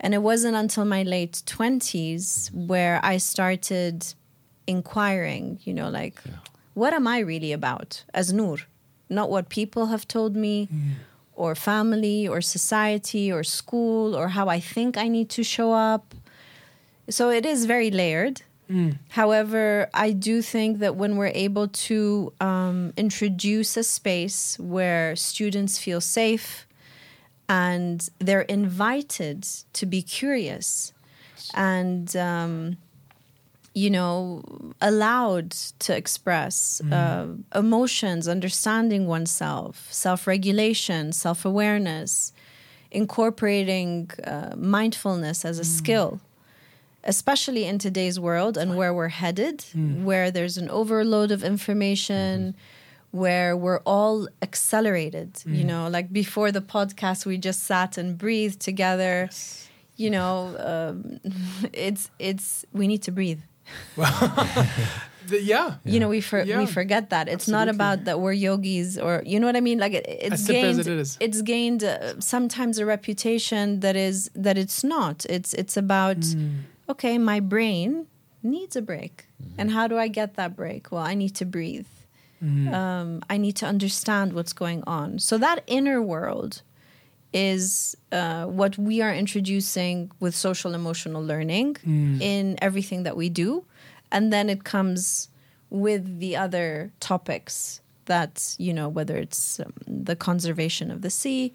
and it wasn't until my late twenties where I started inquiring. You know, like what am I really about as Noor? Not what people have told me, or family, or society, or school, or how I think I need to show up. So it is very layered. Mm. However, I do think that when we're able to um, introduce a space where students feel safe and they're invited to be curious and um, you know allowed to express uh, emotions understanding oneself self-regulation self-awareness incorporating uh, mindfulness as a skill especially in today's world and where we're headed where there's an overload of information where we're all accelerated you know like before the podcast we just sat and breathed together. You know um, (laughs) it's it's we need to breathe (laughs) The- yeah. You know we for, Yeah. we forget that. It's not about that we're yogis or you know what i mean? Like it, it's gained it it's gained uh, sometimes a reputation that is that it's not. It's it's about Mm. okay my brain needs a break. And how do i get that break? Well i need to breathe. Mm. um, i need to understand what's going on. So that inner world is uh, what we are introducing with social emotional learning Mm. in everything that we do and then it comes with the other topics that you know whether it's um, the conservation of the sea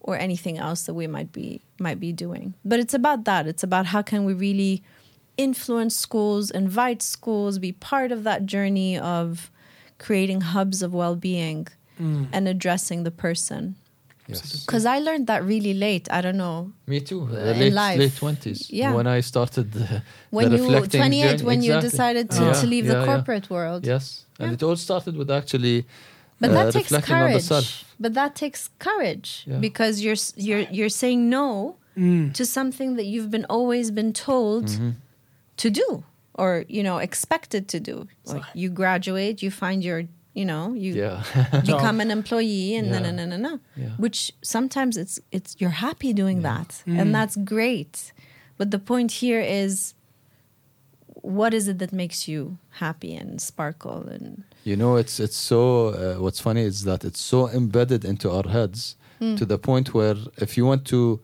or anything else that we might be might be doing but it's about that it's about how can we really influence schools invite schools be part of that journey of creating hubs of well-being Mm. and addressing the person Yes. because i learned that really late i don't know Me too. Uh, In late life. late twenties. Yeah. When I started the, when the you reflecting 28 journey. when you decided to, Yeah, to leave yeah, the yeah. corporate world Yes, and it all started with actually But uh, that takes reflecting on the courage. But that takes courage Yeah. because you're you're you're saying no Mm. to something that you've been always been told Mm-hmm. to do or you know expected to do. Like you graduate, you find your you know you Yeah. (laughs) become an employee and no no Yeah. no no no. Yeah. Which sometimes it's it's you're happy doing that Mm. and that's great. But the point here is what is it that makes you happy and sparkle and You know, it's it's so. Uh, what's funny is that it's so embedded into our heads Hmm. to the point where if you want to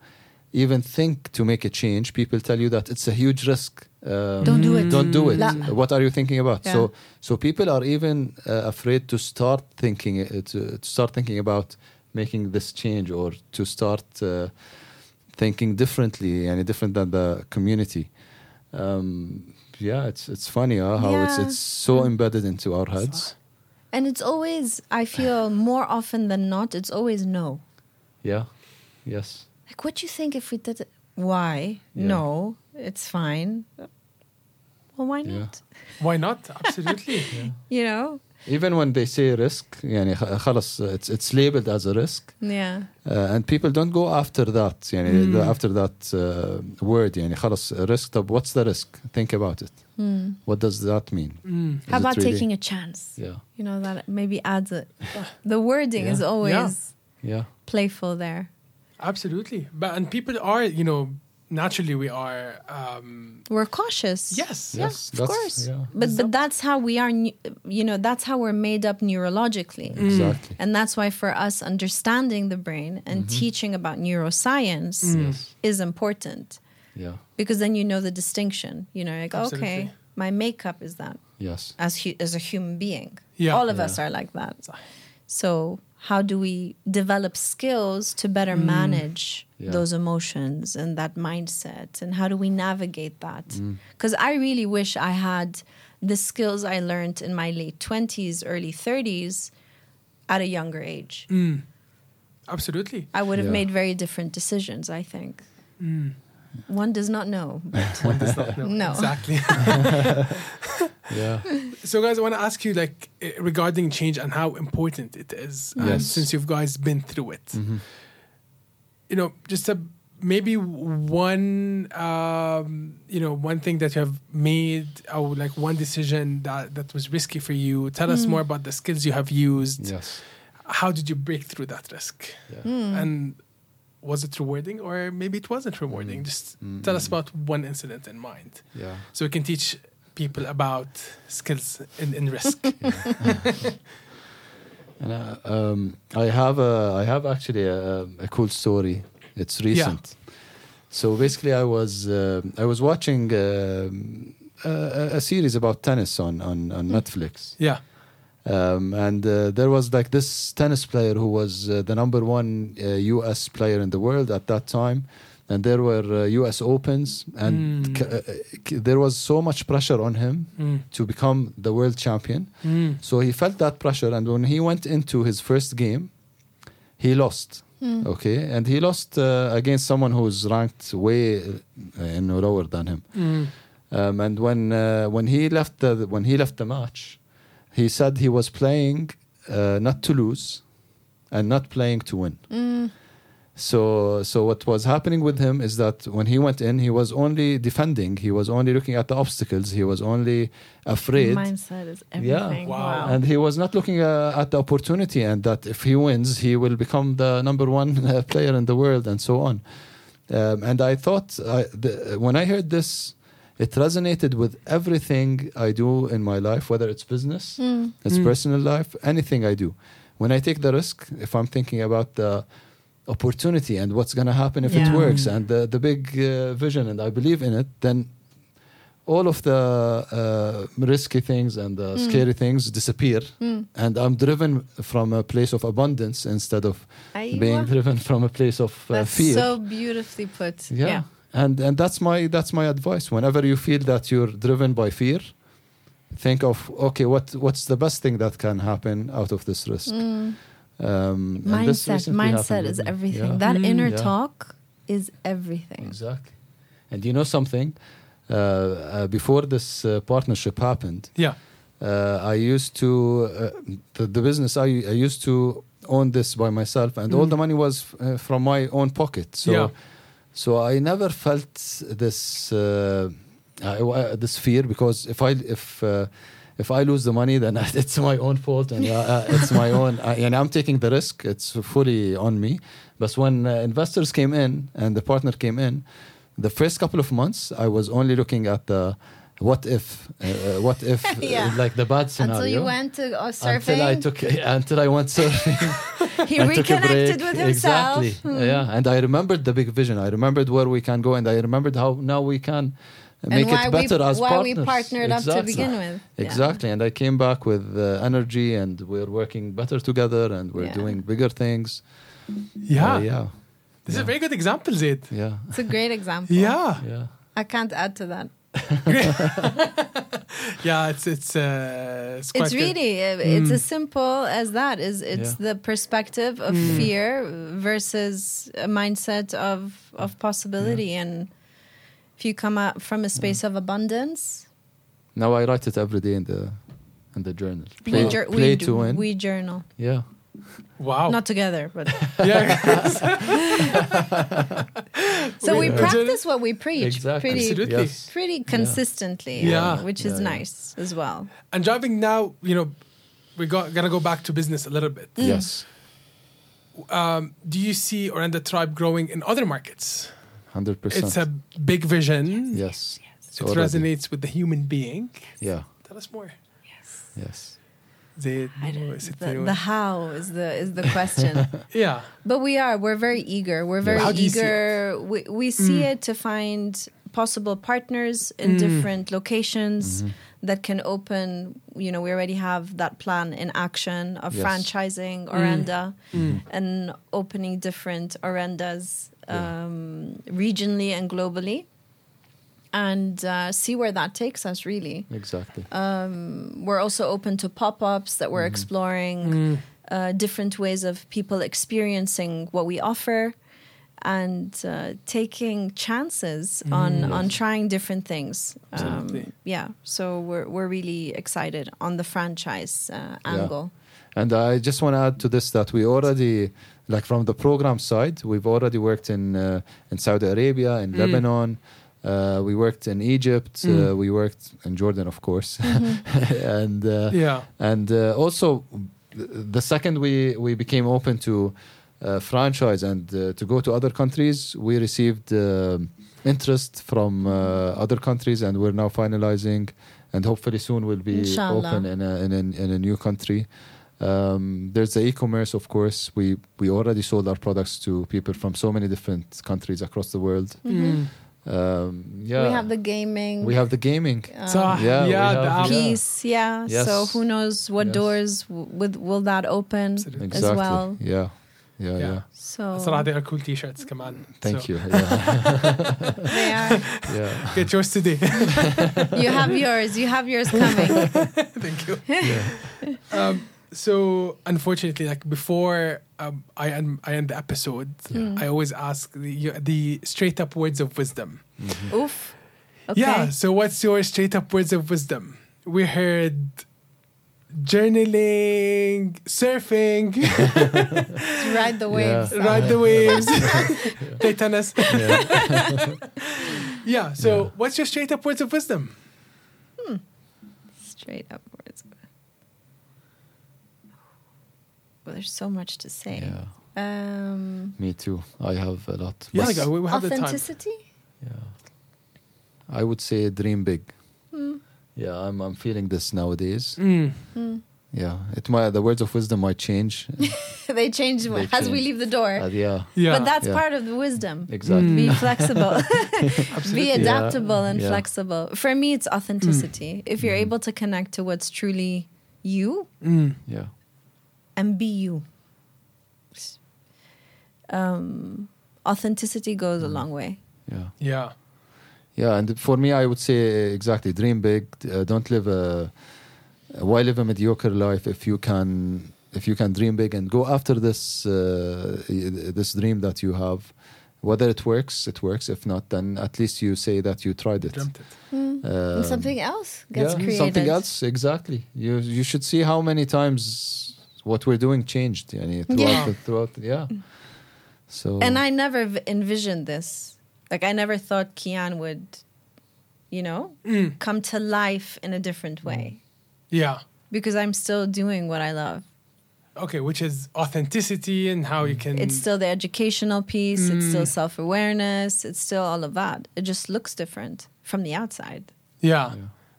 even think to make a change, people tell you that it's a huge risk. Um, Don't do it. Don't do it. La. What are you thinking about? Yeah. So so people are even uh, afraid to start thinking uh, to, to start thinking about making this change or to start uh, thinking differently and different than the community. Um, yeah, it's it's funny huh, how it's it's so embedded into our heads. And it's always, I feel (sighs) more often than not, it's always no. Yeah. Yes. Like, what do you think if we did it? Why? Yeah. No, it's fine. Well, why Yeah. not? Why not? Absolutely. (laughs) You know? even when they say risk يعني خ- خلص it's it's labeled as a risk Yeah. uh, and people don't go after that يعني Mm. the- after that uh, word يعني خلص risk طب what's the risk think about it Hmm. what does that mean Mm. Is How it about really- taking a chance? yeah You know, that maybe adds a. The wording is Yeah. always yeah playful there. Absolutely. But and people are, you know, naturally we are um We're cautious. yes. Yeah, Yes, of course. yeah. But but that's how we are. You know, that's how we're made up neurologically, mm. exactly and that's why for us understanding the brain and mm-hmm. teaching about neuroscience mm. yes is important yeah because then you know the distinction. You know, like okay, my makeup is that yes as hu- as a human being. Yeah. All of us are like that. So how do we develop skills to better mm. manage Yeah. those emotions and that mindset and how do we navigate that? Mm. Because I really wish I had the skills I learned in my late 20s, early 30s at a younger age. Mm. Absolutely. I would have Yeah. made very different decisions, I think. Mm. One does not know. (laughs) One does not know. No. Exactly. (laughs) yeah so guys, I want to ask you like eh, regarding change and how important it is um, Yes. since you've guys been through it. Mhm. you know, just a maybe one um, you know one thing that you have made or like one decision that that was risky for you. Tell us more about the skills you have used. yes How did you break through that risk? yeah And was it rewarding or maybe it wasn't rewarding? Just tell us about one incident in mind yeah so we can teach people about skills in, in risk. (laughs) And uh, um, I have a, I have actually a, a cool story. It's recent. So basically, I was uh, I was watching um, a, a series about tennis on on, on Netflix, yeah. Um, and uh, there was like this tennis player who was uh, the number one uh, U.S. player in the world at that time, and there were uh, U.S. Opens, and Mm. c- uh, c- there was so much pressure on him Mm. to become the world champion. Mm. So he felt that pressure, and when he went into his first game, he lost. Okay, and he lost uh, against someone who's ranked way uh, you know, lower than him. Mm. Um, and when uh, when he left the when he left the match, he said he was playing uh, not to lose, and not playing to win. So so what was happening with him is that when he went in, he was only defending. He was only looking at the obstacles. He was only afraid. Mindset is everything. Yeah. everything. Wow. And he was not looking uh, at the opportunity and that if he wins, he will become the number one uh, player in the world and so on. Um, and I thought, I, the, when I heard this, it resonated with everything I do in my life, whether it's business, it's Mm. personal life, anything I do. When I take the risk, if I'm thinking about the opportunity and what's going to happen if it works and the, the big uh, vision and I believe in it, then all of the uh, risky things and the scary things disappear and i'm driven from a place of abundance instead of being driven from a place of uh, That's fear so beautifully put. yeah. Yeah. And and that's my that's my advice whenever you feel that you're driven by fear think of okay what what's the best thing that can happen out of this risk um, and this Mindset. Mindset is everything. Yeah. That Mm. inner Yeah. talk is everything. exactly and you know something uh, uh, before this uh, partnership happened Yeah. uh, I used to uh, the, the business I, I used to own this by myself, and all Mm. the money was uh, from my own pocket. So, Yeah. So I never felt this uh, this fear because if I if uh, if I lose the money, then (laughs) it's my own fault and uh, uh, it's my own. Uh, and I'm taking the risk; it's fully on me. But when uh, investors came in and the partner came in, the first couple of months, I was only looking at the what if, uh, uh, what if, (laughs) uh, Yeah. like the bad scenario. Until you went to uh, surfing, Until I took, until I went surfing. (laughs) he and took a reconnected with himself. Exactly. Hmm. Yeah, and I remembered the big vision. I remembered where we can go, and I remembered how now we can make it better we, as why partners. we partnered up to begin with. Yeah. Exactly, and I came back with uh, energy, and we're working better together, and we're Yeah. doing bigger things. Yeah. Uh, yeah, This is a very good example, Zaid. yeah, It's a great example. Yeah. yeah. I can't add to that. (laughs) yeah, it's it's uh, it's, quite it's really uh, it's as simple as that is it's Yeah. the perspective of fear versus a mindset of of possibility and if you come out from a space of abundance Now I write it every day in the in the journal. we, Play, jour- play we, to do- win. we journal yeah. Wow. Not together, but. (laughs) yeah. (laughs) so we practice what we preach exactly. pretty, Yes. pretty consistently, yeah. Which is yeah. nice as well. And driving now, you know, we're going to go back to business a little bit. Mm. Yes. Um, do you see Orenda Tribe growing in other markets? 100%. It's a big vision. Yes. yes. yes. It resonates with the human being. Yeah. Tell us more. Yes. Yes the, the, how is the is the question (laughs) yeah but we are we're very eager we're very how eager we, we see mm. it to find possible partners in mm. different locations mm-hmm. that can open you know we already have that plan in action of yes. franchising orenda mm. and opening different orendas um, yeah. regionally and globally and uh, see where that takes us, really. Exactly. we're also open to pop-ups that we're exploring uh, different ways of people experiencing what we offer and uh, taking chances on on trying different things. Um, yeah. So we're we're really excited on the franchise uh, angle. And I just want to add to this that we already, like from the program side, we've already worked in uh, in Saudi Arabia, in Lebanon. Uh, we worked in Egypt. Uh, we worked in Jordan, of course, (laughs) and uh, Yeah. and uh, also the second we we became open to uh, franchise and uh, to go to other countries, we received um interest from uh, other countries, and we're now finalizing, and hopefully soon we'll be Inshallah. open in a, in a in a new country. Um, there's the e-commerce, of course. We we already sold our products to people from so many different countries across the world Um, yeah, we have the gaming we have the gaming. So, yeah, yeah, we the have- app. yeah. piece yeah Yes. so who knows what Yes. doors w- with will that open Absolutely. as Exactly. well Yeah, yeah, Yeah. yeah. so صراحة they are cool t-shirts كمان. Thank So, you. Yeah, (laughs) they are yeah. Get yours today. you have yours you have yours coming (laughs) Thank you. um, so unfortunately, like before um, I end I end the episode, mm. I always ask the, the straight up words of wisdom. Mm-hmm. oof okay Yeah. So what's your straight up words of wisdom? We heard journaling, surfing, (laughs) ride the waves ride the waves, (laughs) (laughs) play tennis. yeah. So what's your straight up words of wisdom? Hmm. straight upwards. Well, there's so much to say. Yeah. Um, Me too. I have a lot. Yeah, But like, we we have the time. authenticity. Yeah. I would say dream big. Hmm. Yeah, I'm I'm feeling this nowadays. Mm. Yeah, it might the words of wisdom might change. (laughs) they change They as we leave the door. Uh, yeah, Yeah. But that's Yeah. part of the wisdom. exactly. Be flexible, (laughs) be adaptable, and Yeah. flexible. For me, it's authenticity. If you're able to connect to what's truly you Mm. Yeah, and be you, um, authenticity goes a long way. yeah, Yeah. yeah. And for me, I would say exactly dream big. Uh, don't live a why live a mediocre life if you can if you can dream big and go after this uh, this dream that you have. Whether it works, it works. If not, then at least you say that you tried it. Dreamt it. and Um, something else gets yeah, created. Something else, exactly. You you should see how many times what we're doing changed. Yani, throughout, Yeah. the, throughout yeah. So And I never v- envisioned this. Like I never thought Kayan would, you know, Mm. come to life in a different way Yeah. because I'm still doing what I love. Okay, which is authenticity and how you can. It's still the educational piece. It's still Mm. self awareness. It's still all of that. It just looks different from the outside. yeah.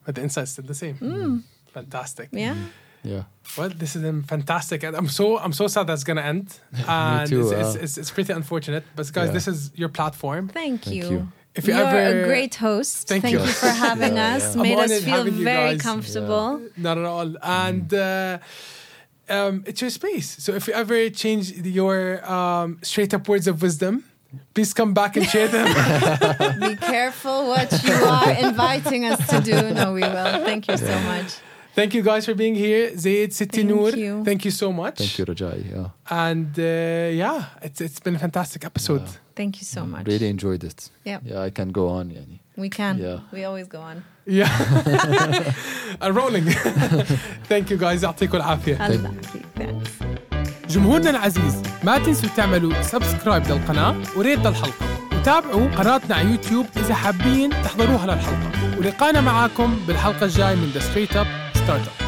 But the inside's still the same. Fantastic. Yeah. Yeah, Well, this is fantastic, and I'm so I'm so sad that's gonna end. (laughs) And too, it's, uh, it's, it's, it's pretty unfortunate. But guys, Yeah. this is your platform. Thank, Thank you. you. If you You're ever a great host. Thank Thank, you. you. for having Yeah, us. yeah. Made us feel very guys. comfortable. Not at all. And uh, um, it's your space. So if you ever change your um, straight up words of wisdom, Please come back and share them. (laughs) Be careful what you are (laughs) inviting us to do. No, we will. Thank you so much. Thank you guys for being here. Zaid Thank Noor. you. Thank you so much. Thank you, Rajai. Yeah. And uh, yeah, it's it's been a fantastic episode. Thank you so much. Really enjoyed it. Yep. Yeah, I can go on. Yani. We can. Yeah. We always go on. Yeah. I'm rolling. Thank you guys. يعطيكم العافية. جمهورنا العزيز ما تنسوا تعملوا سبسكرايب للقناة وريت للحلقة وتابعوا قناتنا على يوتيوب إذا حابين تحضروها للحلقة ولقانا معاكم بالحلقة الجاي من The Straight Up Startup